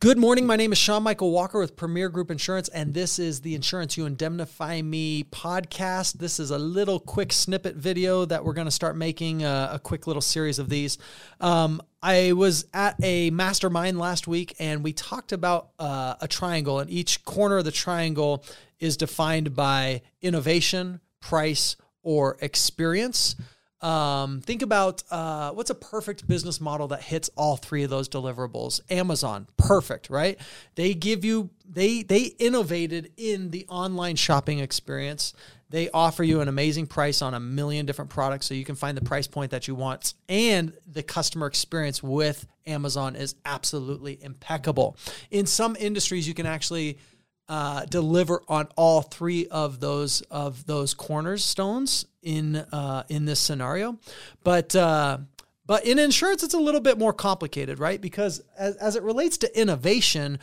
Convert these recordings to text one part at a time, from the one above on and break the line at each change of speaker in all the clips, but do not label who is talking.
Good morning. My name is Sean Michael Walker with Premier Group Insurance, and this is the Insurance You Indemnify Me podcast. This is a little quick snippet video that we're going to start making a, a, quick little series of these. Um, I was at a mastermind last week, and we talked about uh, a triangle, and each corner of the triangle is defined by innovation, price, or experience. Um, think about uh, what's a perfect business model that hits all three of those deliverables. Amazon, perfect, right? They give you they they innovated in the online shopping experience. They offer you an amazing price on a million different products, so you can find the price point that you want. And the customer experience with Amazon is absolutely impeccable. In some industries, you can actually uh, deliver on all three of those of those cornerstones in uh, in this scenario, but uh, but in insurance it's a little bit more complicated, right? Because as, as it relates to innovation,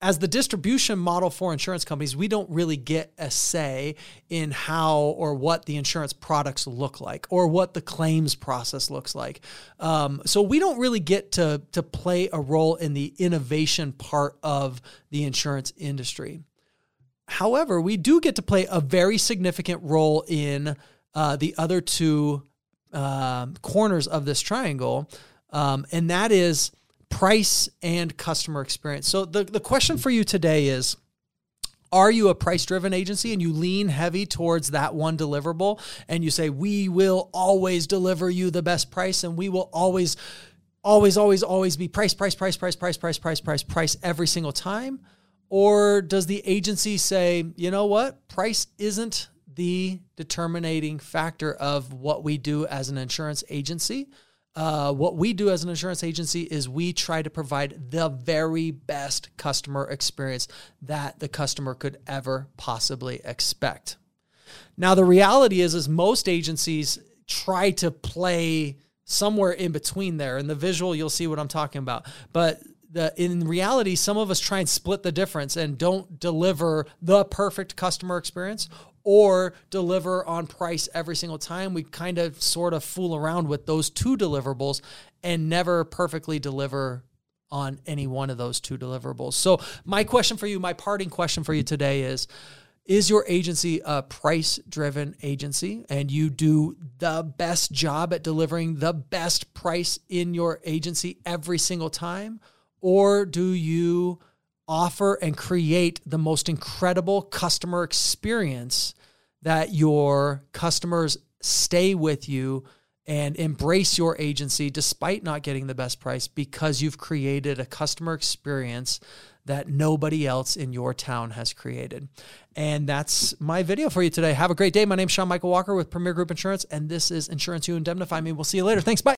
as the distribution model for insurance companies, we don't really get a say in how or what the insurance products look like or what the claims process looks like. Um, so we don't really get to, to play a role in the innovation part of the insurance industry. However, we do get to play a very significant role in uh, the other two uh, corners of this triangle, um, and that is price and customer experience. So the, the question for you today is are you a price driven agency and you lean heavy towards that one deliverable and you say, we will always deliver you the best price and we will always, always, always, always be price, price, price, price, price, price, price, price, price every single time? Or does the agency say, you know what, price isn't the determining factor of what we do as an insurance agency? Uh, what we do as an insurance agency is we try to provide the very best customer experience that the customer could ever possibly expect. Now, the reality is, is most agencies try to play somewhere in between there. In the visual, you'll see what I'm talking about. But the in reality, some of us try and split the difference and don't deliver the perfect customer experience or deliver on price every single time. We kind of sort of fool around with those two deliverables and never perfectly deliver on any one of those two deliverables. So, my question for you, my parting question for you today is is your agency a price driven agency and you do the best job at delivering the best price in your agency every single time? Or do you offer and create the most incredible customer experience that your customers stay with you and embrace your agency despite not getting the best price because you've created a customer experience that nobody else in your town has created. And that's my video for you today. Have a great day. My name is Sean Michael Walker with Premier Group Insurance, and this is Insurance You Indemnify Me. We'll see you later. Thanks. Bye.